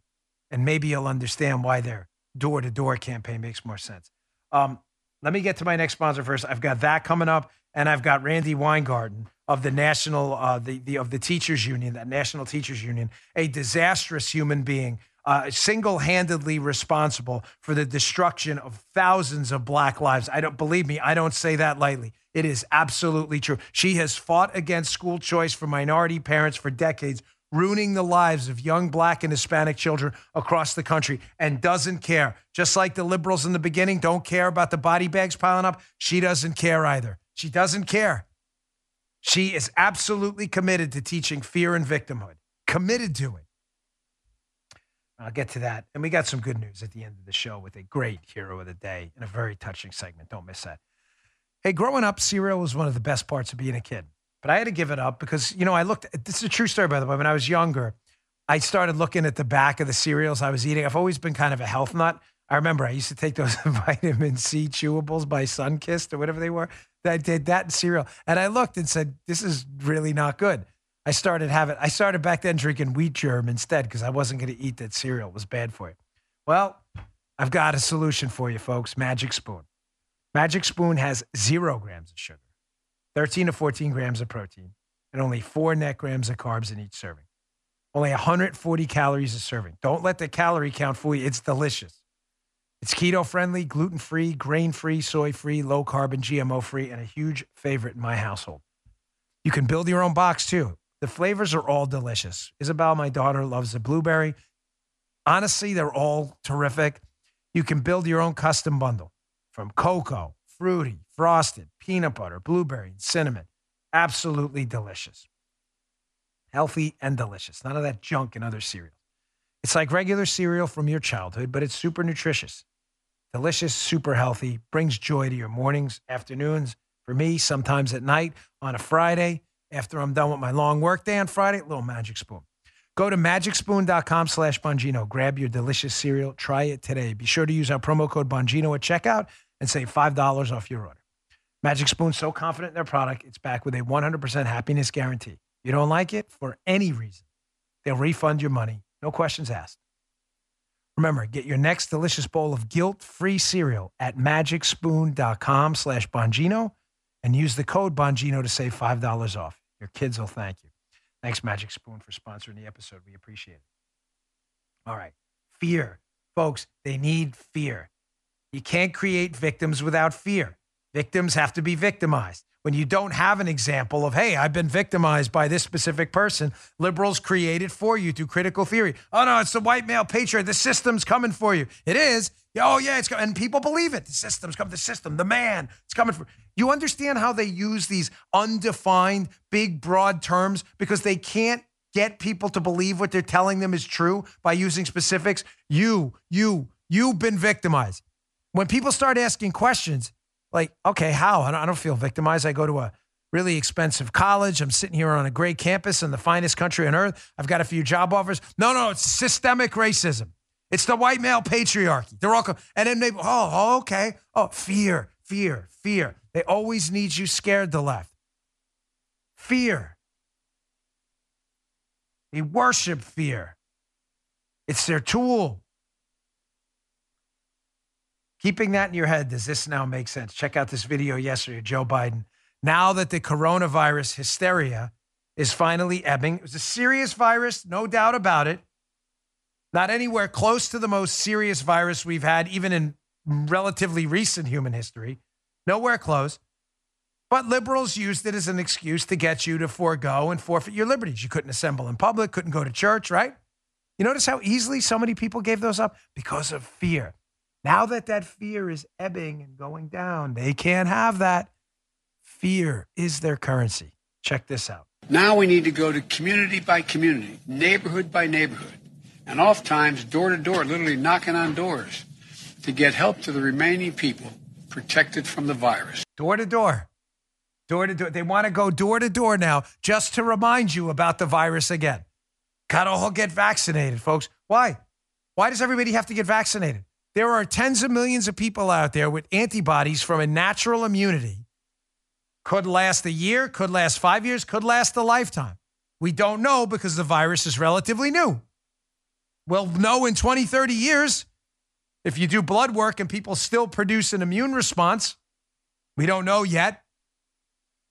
and maybe you'll understand why their door to door campaign makes more sense. Um, let me get to my next sponsor first. I've got that coming up, and I've got Randi Weingarten of the national uh, the, the of the teachers union, that national teachers union, a disastrous human being, uh, single handedly responsible for the destruction of thousands of black lives. I don't believe me. I don't say that lightly. It is absolutely true. She has fought against school choice for minority parents for decades ruining the lives of young black and Hispanic children across the country and doesn't care. Just like the liberals in the beginning don't care about the body bags piling up, she doesn't care either. She doesn't care. She is absolutely committed to teaching fear and victimhood, committed to it. I'll get to that. And we got some good news at the end of the show with a great hero of the day and a very touching segment. Don't miss that. Hey, growing up, cereal was one of the best parts of being a kid. But I had to give it up because, you know, I looked, this is a true story, by the way. When I was younger, I started looking at the back of the cereals I was eating. I've always been kind of a health nut. I remember I used to take those *laughs* vitamin C chewables by Sunkist or whatever they were. I did that cereal. And I looked and said, this is really not good. I started having, I started back then drinking wheat germ instead because I wasn't going to eat that cereal. It was bad for you. Well, I've got a solution for you, folks Magic Spoon. Magic Spoon has zero grams of sugar 13 to 14 grams of protein, and only four net grams of carbs in each serving. Only 140 calories a serving. Don't let the calorie count fool you. It's delicious. It's keto friendly, gluten free, grain free, soy free, low carb, and GMO free, and a huge favorite in my household. You can build your own box too. The flavors are all delicious. Isabel, my daughter, loves the blueberry. Honestly, they're all terrific. You can build your own custom bundle from cocoa, fruity, frosted, peanut butter, blueberry, and cinnamon. Absolutely delicious. Healthy and delicious. None of that junk in other cereals. It's like regular cereal from your childhood, but it's super nutritious. Delicious, super healthy, brings joy to your mornings, afternoons. For me, sometimes at night on a Friday, after I'm done with my long work day on Friday, little magic spoon. Go to magicspoon.com slash Bongino. Grab your delicious cereal. Try it today. Be sure to use our promo code Bongino at checkout and save $5 off your order. Magic Spoon's so confident in their product, it's back with a 100% happiness guarantee. You don't like it for any reason, they'll refund your money, no questions asked. Remember, get your next delicious bowl of guilt-free cereal at magicspoon.com slash Bongino and use the code Bongino to save $5 off. Your kids will thank you. Thanks, Magic Spoon, for sponsoring the episode. We appreciate it. All right. Fear. Folks, they need fear. You can't create victims without fear. Victims have to be victimized. When you don't have an example of, hey, I've been victimized by this specific person, liberals create it for you through critical theory. Oh, no, it's the white male patriot. The system's coming for you. It is. Oh, yeah, it's coming. And people believe it. The system's coming. The system, the man, it's coming for you. Understand how they use these undefined, big, broad terms because they can't get people to believe what they're telling them is true by using specifics? You, you, you've been victimized. When people start asking questions, like, okay, how? I don't, feel victimized. I go to a really expensive college. I'm sitting here on a great campus in the finest country on earth. I've got a few job offers. No, no, it's systemic racism. It's the white male patriarchy. They're all, and then they, oh, okay. Oh, fear, fear, fear. They always need you scared to left. Fear. They worship fear. It's their tool. Keeping that in your head, does this now make sense? Check out this video yesterday, Joe Biden. Now that the coronavirus hysteria is finally ebbing, it was a serious virus, no doubt about it. Not anywhere close to the most serious virus we've had, even in relatively recent human history. Nowhere close. But liberals used it as an excuse to get you to forego and forfeit your liberties. You couldn't assemble in public, couldn't go to church, right? You notice how easily so many people gave those up? Because of fear. Now that that fear is ebbing and going down, they can't have that. Fear is their currency. Check this out. Now we need to go to community by community, neighborhood by neighborhood, and oftentimes door to door, literally knocking on doors to get help to the remaining people protected from the virus. Door to door. Door to door. They want to go door to door now just to remind you about the virus again. Gotta all get vaccinated, folks. Why? Why does everybody have to get vaccinated? There are tens of millions of people out there with antibodies from a natural immunity. Could last a year, could last five years, could last a lifetime. We don't know because the virus is relatively new. We'll know in 20, 30 years if you do blood work and people still produce an immune response. We don't know yet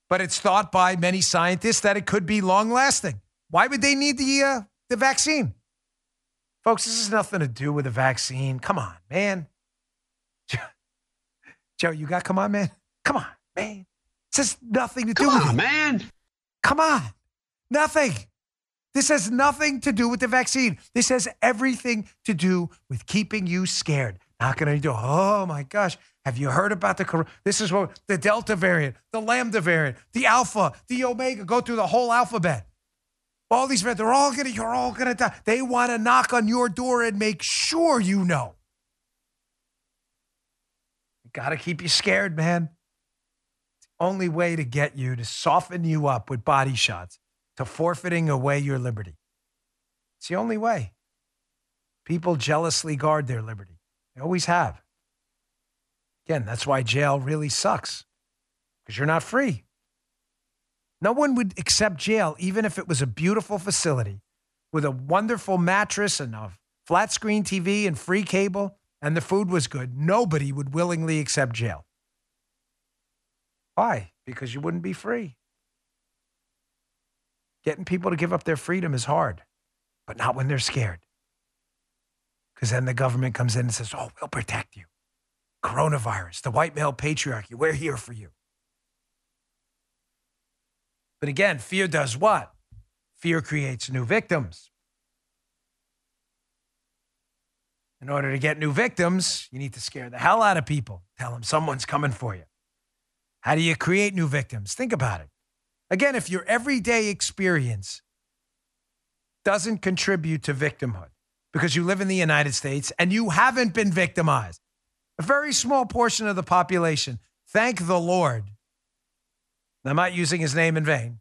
but it's thought by many scientists that it could be long lasting. Why would they need the uh, the vaccine? Folks, this has nothing to do with the vaccine. Come on, man. *laughs* Joe, you got come on, man. Come on, man. This has nothing to do Come with on, it. man. Come on. Nothing. This has nothing to do with the vaccine. This has everything to do with keeping you scared. Not going to do. Oh my gosh. Have you heard about the this is what the Delta variant, the Lambda variant, the Alpha, the Omega, go through the whole alphabet. All these variants—they're all gonna, you're all gonna die. They want to knock on your door and make sure you know. You gotta keep you scared, man. It's the only way to get you to soften you up with body shots, to forfeiting away your liberty. It's the only way. People jealously guard their liberty. They always have. Again, that's why jail really sucks because you're not free. No one would accept jail, even if it was a beautiful facility with a wonderful mattress and a flat screen TV and free cable, and the food was good. Nobody would willingly accept jail. Why? Because you wouldn't be free. Getting people to give up their freedom is hard, but not when they're scared. Because then the government comes in and says, Oh, we'll protect you coronavirus, the white male patriarchy. We're here for you. But again, fear does what? Fear creates new victims. In order to get new victims, you need to scare the hell out of people. Tell them someone's coming for you. How do you create new victims? Think about it. Again, if your everyday experience doesn't contribute to victimhood because you live in the United States and you haven't been victimized, a very small portion of the population, thank the Lord. I'm not using his name in vain.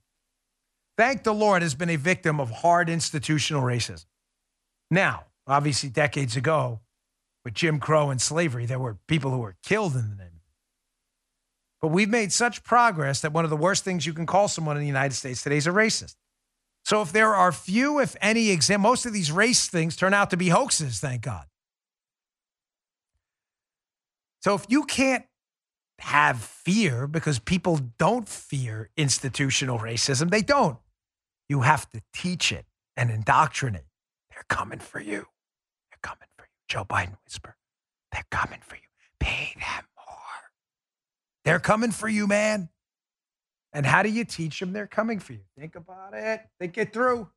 Thank the Lord has been a victim of hard institutional racism. Now, obviously, decades ago, with Jim Crow and slavery, there were people who were killed in the name. But we've made such progress that one of the worst things you can call someone in the United States today is a racist. So if there are few, if any, exam, most of these race things turn out to be hoaxes, thank God. So if you can't have fear because people don't fear institutional racism, they don't. You have to teach it and indoctrinate. They're coming for you. They're coming for you. Joe Biden whisper. They're coming for you. Pay them. They're coming for you, man. And how do you teach them they're coming for you? Think about it. Think it through.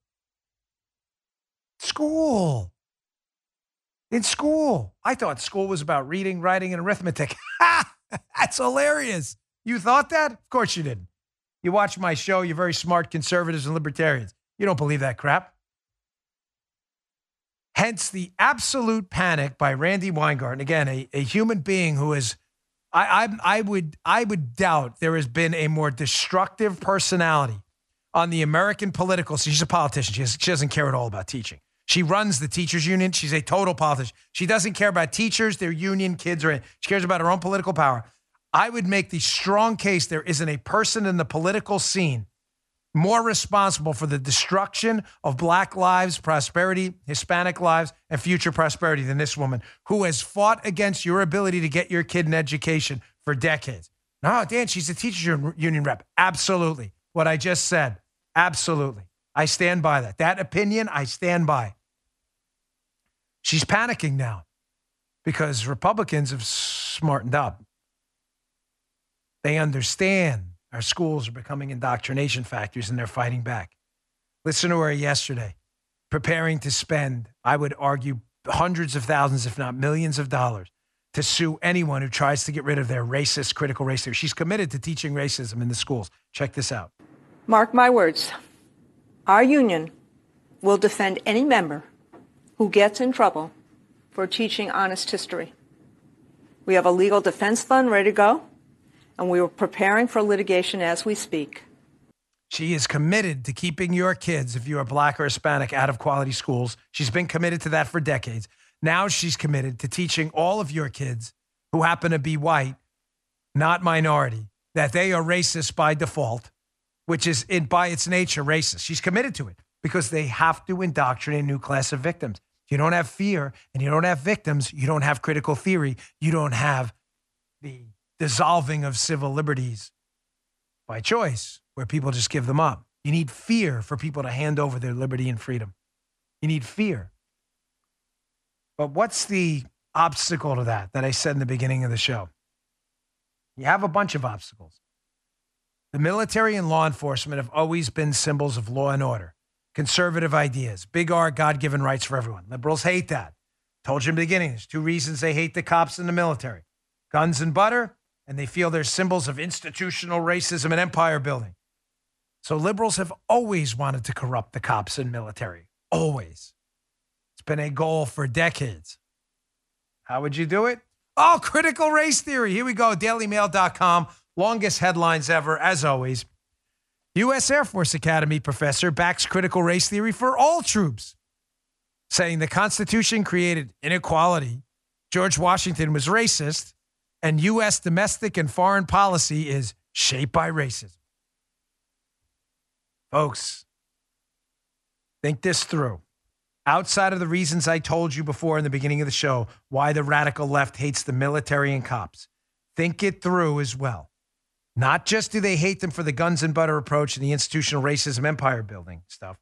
School. In school. I thought school was about reading, writing, and arithmetic. *laughs* That's hilarious. You thought that? Of course you didn't. You watch my show, you're very smart conservatives and libertarians. You don't believe that crap. Hence the absolute panic by Randi Weingarten. Again, a, a human being who is I, I, I would I would doubt there has been a more destructive personality on the American political. scene. She's a politician. She, has, she doesn't care at all about teaching. She runs the teachers union. She's a total politician. She doesn't care about teachers, their union, kids, or anything. She cares about her own political power. I would make the strong case there isn't a person in the political scene more responsible for the destruction of black lives, prosperity, Hispanic lives, and future prosperity than this woman who has fought against your ability to get your kid an education for decades. No, Dan, she's a teachers union rep. Absolutely. What I just said. Absolutely. I stand by that. That opinion, I stand by. She's panicking now because Republicans have smartened up. They understand our schools are becoming indoctrination factories and they're fighting back. Listen to her yesterday, preparing to spend, I would argue, hundreds of thousands, if not millions of dollars to sue anyone who tries to get rid of their racist, critical race theory. She's committed to teaching racism in the schools. Check this out. Mark my words. Our union will defend any member who gets in trouble for teaching honest history. We have a legal defense fund ready to go and we are preparing for litigation as we speak. She is committed to keeping your kids, if you are black or Hispanic, out of quality schools. She's been committed to that for decades. Now she's committed to teaching all of your kids who happen to be white, not minority, that they are racist by default, which is in, by its nature racist. She's committed to it because they have to indoctrinate a new class of victims. If you don't have fear and you don't have victims, you don't have critical theory, you don't have the dissolving of civil liberties by choice, where people just give them up. You need fear for people to hand over their liberty and freedom. You need fear. But what's the obstacle to that that I said in the beginning of the show? You have a bunch of obstacles. The military and law enforcement have always been symbols of law and order, conservative ideas, big R, God given rights for everyone. Liberals hate that. Told you in the beginning, there's two reasons they hate the cops and the military guns and butter, and they feel they're symbols of institutional racism and empire building. So liberals have always wanted to corrupt the cops and military. Always. It's been a goal for decades. How would you do it? Oh, critical race theory. Here we go. DailyMail.com. Longest headlines ever, as always. U.S. Air Force Academy professor backs critical race theory for all troops, saying the Constitution created inequality. George Washington was racist and U.S. domestic and foreign policy is shaped by racism. Folks, think this through. Outside of the reasons I told you before in the beginning of the show, why the radical left hates the military and cops, think it through as well. Not just do they hate them for the guns and butter approach and the institutional racism empire building stuff,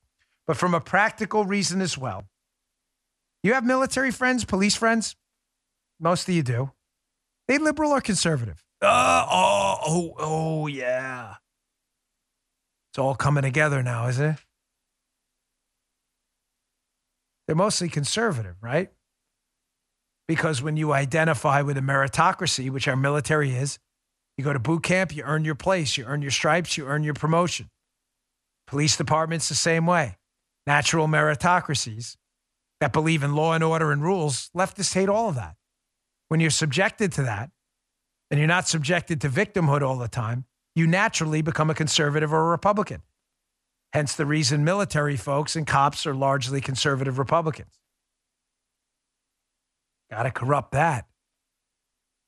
but from a practical reason as well. You have military friends, police friends? Most of you do. They liberal or conservative? Uh, oh, oh, oh, yeah. It's all coming together now, isn't it? They're mostly conservative, right? Because when you identify with a meritocracy, which our military is, you go to boot camp, you earn your place, you earn your stripes, you earn your promotion. Police departments the same way. Natural meritocracies that believe in law and order and rules, leftists hate all of that when you're subjected to that and you're not subjected to victimhood all the time, you naturally become a conservative or a Republican. Hence the reason military folks and cops are largely conservative Republicans. Got to corrupt that.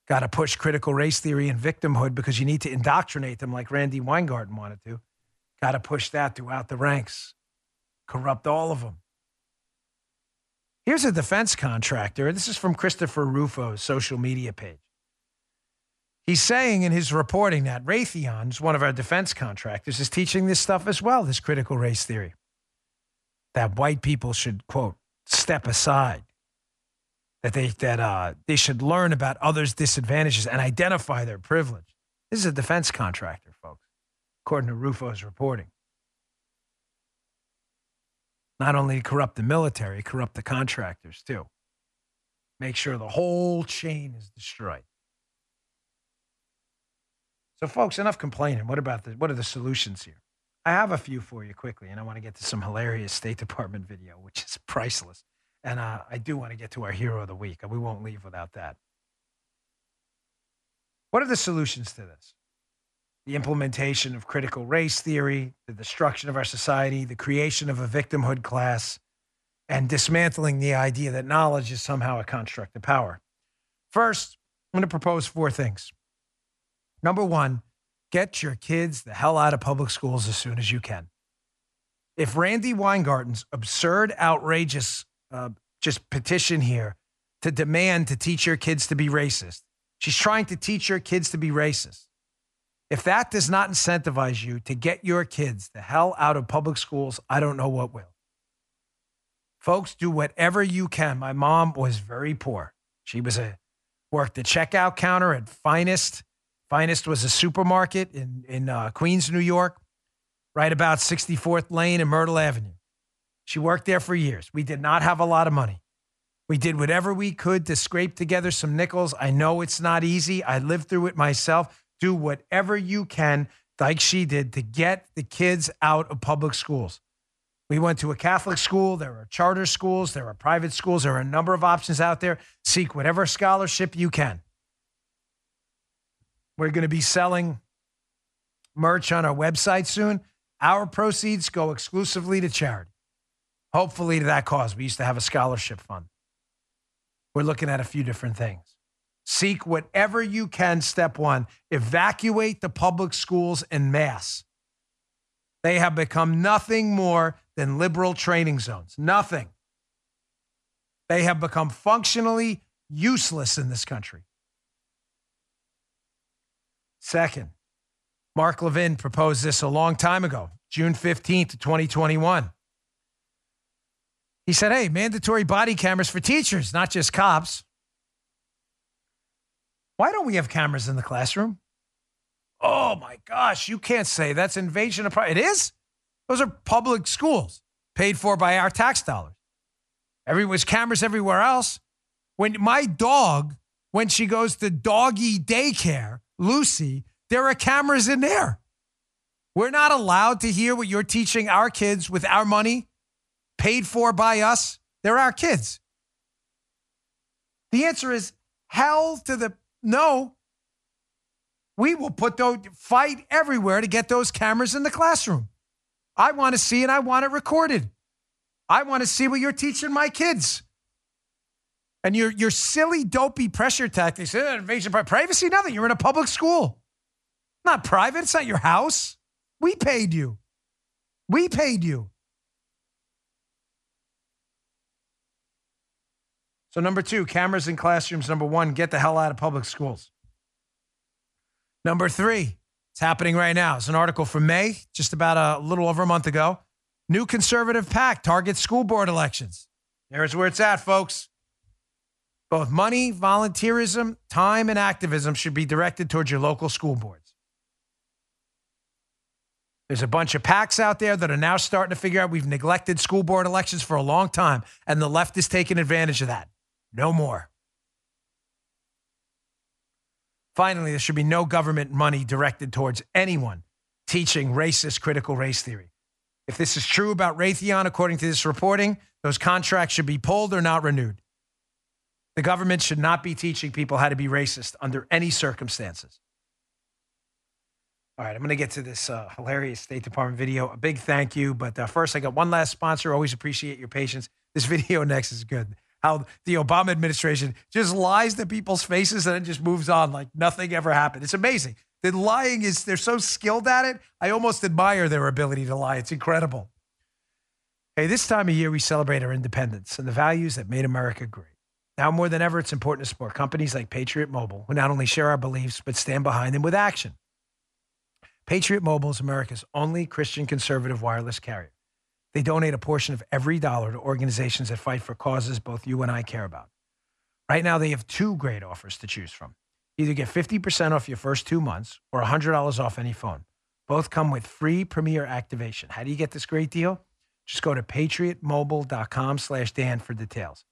Got to push critical race theory and victimhood because you need to indoctrinate them like Randi Weingarten wanted to. Got to push that throughout the ranks. Corrupt all of them. Here's a defense contractor. This is from Christopher Rufo's social media page. He's saying in his reporting that Raytheon's one of our defense contractors is teaching this stuff as well, this critical race theory. That white people should, quote, step aside. That they that uh, they should learn about others' disadvantages and identify their privilege. This is a defense contractor, folks, according to Rufo's reporting. Not only corrupt the military, corrupt the contractors too. Make sure the whole chain is destroyed. So, folks, enough complaining. What about the what are the solutions here? I have a few for you quickly, and I want to get to some hilarious State Department video, which is *laughs* priceless. And uh, I do want to get to our hero of the week, and we won't leave without that. What are the solutions to this? The implementation of critical race theory, the destruction of our society, the creation of a victimhood class, and dismantling the idea that knowledge is somehow a construct of power. First, I'm going to propose four things. Number one, get your kids the hell out of public schools as soon as you can. If Randi Weingarten's absurd, outrageous, uh, just petition here to demand to teach your kids to be racist, she's trying to teach your kids to be racist. If that does not incentivize you to get your kids the hell out of public schools, I don't know what will. Folks, do whatever you can. My mom was very poor. She was a worked the checkout counter at Finest Finest was a supermarket in, in uh, Queens, New York, right about 64th Lane and Myrtle Avenue. She worked there for years. We did not have a lot of money. We did whatever we could to scrape together some nickels. I know it's not easy. I lived through it myself. Do whatever you can, like she did, to get the kids out of public schools. We went to a Catholic school. There are charter schools. There are private schools. There are a number of options out there. Seek whatever scholarship you can. We're going to be selling merch on our website soon. Our proceeds go exclusively to charity, hopefully to that cause. We used to have a scholarship fund. We're looking at a few different things. Seek whatever you can. Step one evacuate the public schools en masse. They have become nothing more than liberal training zones. Nothing. They have become functionally useless in this country. Second, Mark Levin proposed this a long time ago, June 15th, 2021. He said, hey, mandatory body cameras for teachers, not just cops. Why don't we have cameras in the classroom? Oh my gosh, you can't say that's invasion of privacy. It is? Those are public schools paid for by our tax dollars. Everyone's cameras everywhere else. When my dog, when she goes to doggy daycare, Lucy, there are cameras in there. We're not allowed to hear what you're teaching our kids with our money, paid for by us. They're our kids. The answer is hell to the no. We will put those fight everywhere to get those cameras in the classroom. I want to see it. I want it recorded. I want to see what you're teaching my kids. And your your silly, dopey pressure tactics, uh, invasion of privacy, nothing. You're in a public school. Not private. It's not your house. We paid you. We paid you. So, number two, cameras in classrooms. Number one, get the hell out of public schools. Number three, it's happening right now. It's an article from May, just about a little over a month ago. New conservative PAC targets school board elections. There's where it's at, folks. Both money, volunteerism, time, and activism should be directed towards your local school boards. There's a bunch of PACs out there that are now starting to figure out we've neglected school board elections for a long time, and the left is taking advantage of that. No more. Finally, there should be no government money directed towards anyone teaching racist critical race theory. If this is true about Raytheon, according to this reporting, those contracts should be pulled or not renewed. The government should not be teaching people how to be racist under any circumstances. All right, I'm going to get to this uh, hilarious State Department video. A big thank you. But uh, first, I got one last sponsor. Always appreciate your patience. This *laughs* video next is good. How the Obama administration just lies to people's faces and then just moves on like nothing ever happened. It's amazing. The lying is, they're so skilled at it. I almost admire their ability to lie. It's incredible. Hey, this time of year, we celebrate our independence and the values that made America great. Now more than ever, it's important to support companies like Patriot Mobile, who not only share our beliefs, but stand behind them with action. Patriot Mobile is America's only Christian conservative wireless carrier. They donate a portion of every dollar to organizations that fight for causes both you and I care about. Right now, they have two great offers to choose from. Either get 50% off your first two months or $100 off any phone. Both come with free Premier activation. How do you get this great deal? Just go to patriotmobile.com slash Dan for details.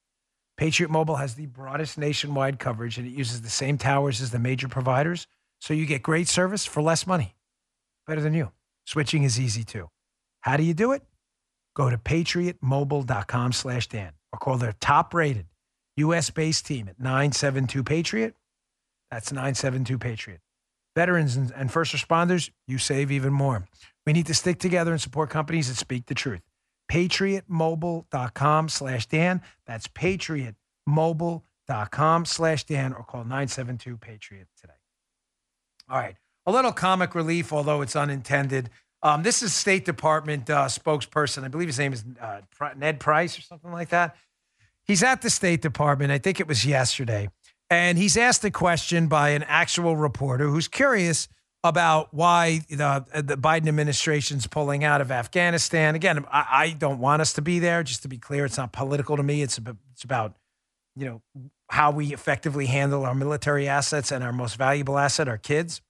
Patriot Mobile has the broadest nationwide coverage and it uses the same towers as the major providers, so you get great service for less money. Better than you. Switching is easy too. How do you do it? Go to patriotmobile.com slash Dan or call their top rated US based team at 972 Patriot. That's 972 Patriot. Veterans and, first responders, you save even more. We need to stick together and support companies that speak the truth. PatriotMobile.com slash Dan. That's PatriotMobile.com slash Dan or call 972 Patriot today. All right. A little comic relief, although it's unintended. Um, this is State Department uh, spokesperson. I believe his name is uh, Ned Price or something like that. He's at the State Department. I think it was yesterday. And he's asked a question by an actual reporter who's curious about why the, the Biden administration's pulling out of Afghanistan. Again, I, I, don't want us to be there. Just to be clear, it's not political to me. It's about, it's about, you know, how we effectively handle our military assets and our most valuable asset, our kids.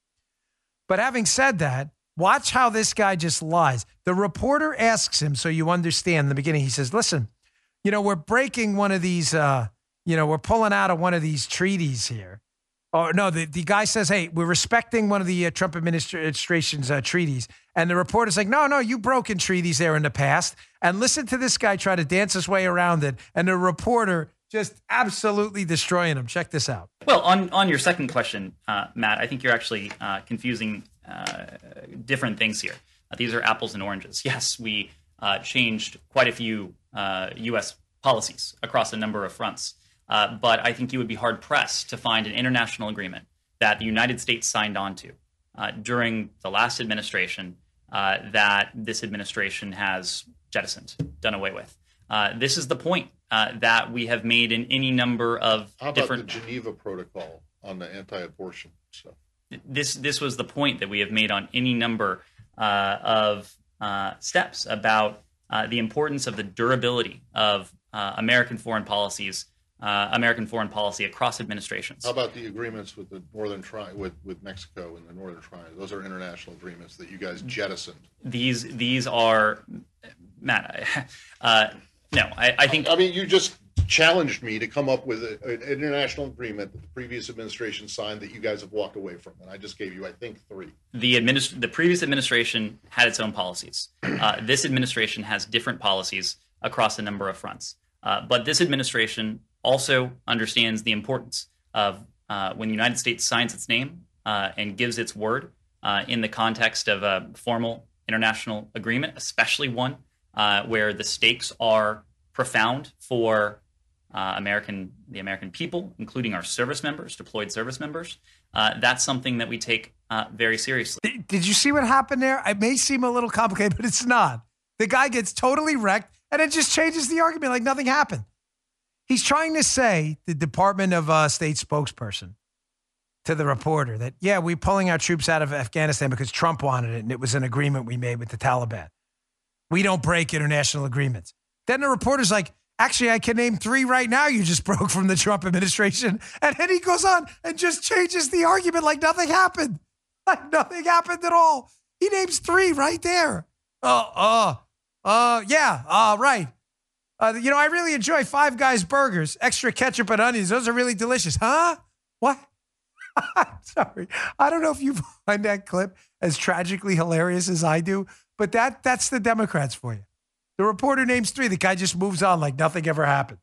But having said that, watch how this guy just lies. The reporter asks him, so you understand. In the beginning, he says, "Listen, you know, we're breaking one of these. Uh, you know, we're pulling out of one of these treaties here." Or no, the, the guy says, "Hey, we're respecting one of the uh, Trump administration's uh, treaties," and the reporter's like, "No, no, you broken treaties there in the past." And listen to this guy try to dance his way around it, and the reporter just absolutely destroying him. Check this out. Well, on on your second question, uh, Matt, I think you're actually uh, confusing uh, different things here. Uh, these are apples and oranges. *laughs* Yes, we uh, changed quite a few U.S. Uh, policies across a number of fronts, but I think you would be hard pressed to find an international agreement that the United States signed on to during the last administration that this administration has jettisoned, done away with. this is the point uh, that we have made in any number of How about different. the Geneva Protocol on the anti-abortion stuff? This this was the point that we have made on any number uh, of uh, steps about uh, the importance of the durability of uh, American foreign policies, American foreign policy across administrations. How about the agreements with the Northern Tri- with with Mexico and the Northern Triangle? Those are international agreements that you guys jettisoned. These these are Matt. *laughs* No, I, I, think. I mean, you just challenged me to come up with a, an international agreement that the previous administration signed that you guys have walked away from, and I just gave you, I think, three. The administ- the previous administration had its own policies. Uh, this administration has different policies across a number of fronts. Uh, but this administration also understands the importance of uh, when the United States signs its name uh, and gives its word uh, in the context of a formal international agreement, especially one uh, where the stakes are profound for uh, American the American people, including our service members, deployed service members. Uh, that's something that we take uh, very seriously. Did you see what happened there? It may seem a little complicated, *laughs* but it's not. The guy gets totally wrecked, and it just changes the argument like nothing happened. He's trying to say the Department of uh, State spokesperson to the reporter that yeah, we're pulling our troops out of Afghanistan because Trump wanted it, and it was an agreement we made with the Taliban. We don't break international agreements. Then the reporter's like, actually, I can name three right now you just *laughs* broke from the Trump administration. And then he goes on and just changes the argument like nothing happened. *laughs* Like nothing happened at all. He names three right there. Oh, uh, uh, yeah, uh, right. Uh, you know, I really enjoy Five Guys burgers, extra ketchup and onions. Those are really delicious. Huh? What? I'm *laughs* Sorry. I don't know if you find that clip as tragically hilarious as I do, but that that's the Democrats for you. The reporter names three. The guy just moves on like nothing ever happened.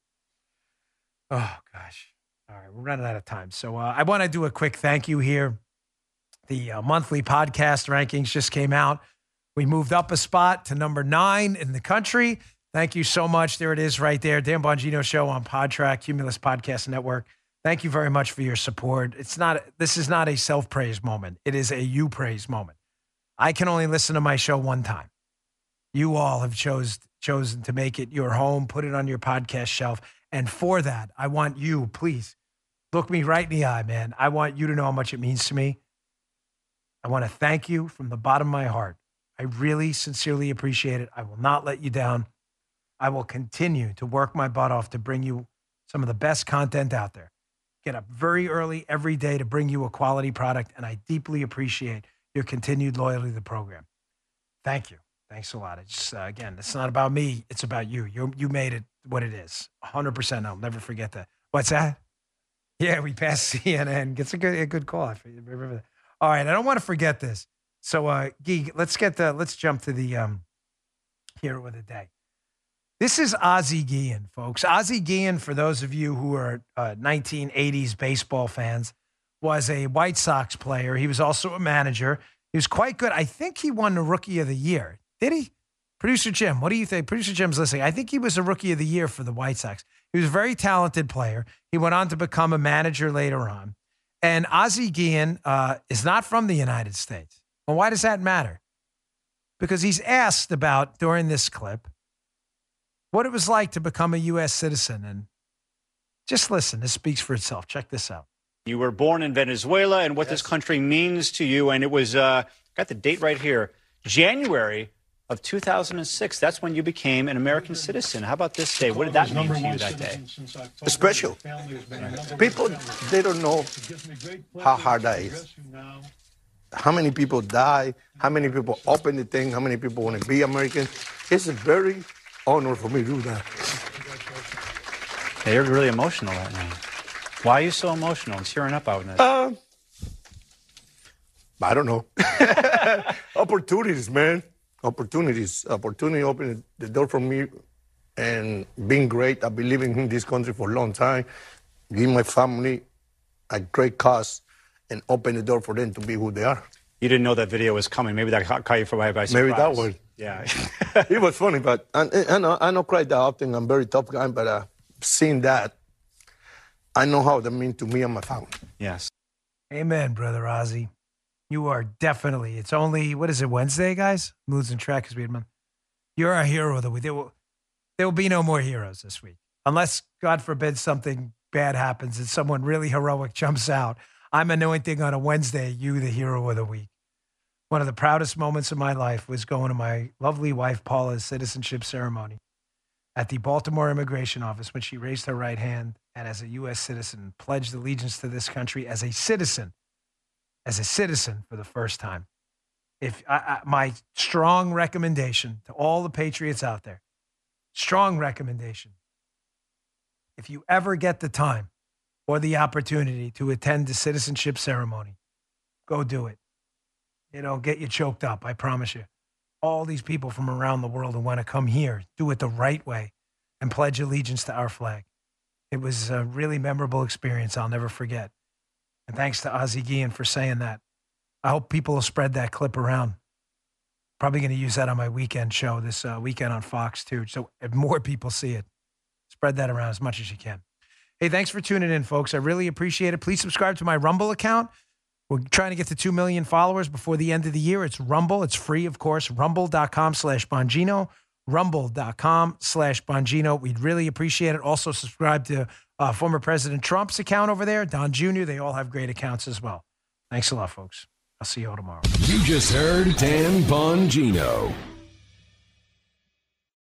Oh gosh. All right, we're running out of time. So uh, I want to do a quick thank you here. The uh, monthly podcast rankings just came out. We moved up a spot to number nine in the country. Thank you so much. There it is right there. Dan Bongino Show on Podtrac, Cumulus Podcast Network. Thank you very much for your support. It's not this is not a self-praise moment. It is a you praise moment. I can only listen to my show one time. You all have chose chosen to make it your home, put it on your podcast shelf, And for that, I want you, please, look me right in the eye, man. I want you to know how much it means to me. I want to thank you from the bottom of my heart. I really sincerely appreciate it. I will not let you down. I will continue to work my butt off to bring you some of the best content out there. Get up very early every day to bring you a quality product, and I deeply appreciate your continued loyalty to the program. Thank you. Thanks a lot. It's uh, again, it's not about me. It's about you. You you made it what it is. 100%. I'll never forget that. What's that? Yeah, we passed *laughs* CNN. It's a good a good call. I remember that. All right, I don't want to forget this. So, uh, Gee, let's get the let's jump to the um, hero of the day. This is Ozzie Guillen, folks. Ozzie Guillen, for those of you who are uh, 1980s baseball fans, was a White Sox player. He was also a manager. He was quite good. I think he won the Rookie of the Year. Did he? Producer Jim, what do you think? Producer Jim's listening. I think he was a Rookie of the Year for the White Sox. He was a very talented player. He went on to become a manager later on. And Ozzie Guillen uh, is not from the United States. Well, why does that matter? Because he's asked about during this clip what it was like to become a U.S. citizen. And just listen, this speaks for itself. Check this out. You were born in Venezuela and what yes. this country means to you. And it was, uh, got the date right here, January of 2006. That's when you became an American citizen. How about this day? What did that mean to you that day? Special. People, they don't know how hard that is. How many people die, how many people open the thing, how many people want to be American. It's a very honor for me to do that. Yeah, you're really emotional right now. Why are you so emotional and tearing up out in Uh, I don't know. *laughs* Opportunities, man. Opportunities. Opportunity opened the door for me and being great. I've been living in this country for a long time, give my family a great cause and open the door for them to be who they are. You didn't know that video was coming. Maybe that caught you for by surprise. Maybe that was. Yeah. *laughs* *laughs* it was funny, but I, I, know, I don't cry that often. I'm very tough guy, but uh, seeing that, I know how that means to me and my family. Yes. Amen, brother Ozzie. You are definitely. It's only what is it Wednesday, guys? I'm losing track because we had month. You're a hero of the week. There will, there will be no more heroes this week, unless God forbid something bad happens and someone really heroic jumps out. I'm anointing on a Wednesday. You, the hero of the week. One of the proudest moments of my life was going to my lovely wife Paula's citizenship ceremony at the Baltimore Immigration Office when she raised her right hand and, as a U.S. citizen, pledged allegiance to this country as a citizen, as a citizen for the first time. If I, I, my strong recommendation to all the patriots out there, strong recommendation, if you ever get the time or the opportunity to attend the citizenship ceremony, go do it you know, get you choked up. I promise you. All these people from around the world who want to come here, do it the right way, and pledge allegiance to our flag. It was a really memorable experience I'll never forget. And thanks to Ozzie Guillen for saying that. I hope people will spread that clip around. Probably going to use that on my weekend show this uh, weekend on Fox too. So more people see it, spread that around as much as you can. Hey, thanks for tuning in, folks. I really appreciate it. Please subscribe to my Rumble account. We're trying to get to 2 million followers before the end of the year. It's Rumble. It's free, of course. Rumble.com slash Bongino. Rumble.com slash Bongino. We'd really appreciate it. Also, subscribe to uh, former President Trump's account over there, Don Jr. They all have great accounts as well. Thanks a lot, folks. I'll see you all tomorrow. You just heard Dan Bongino.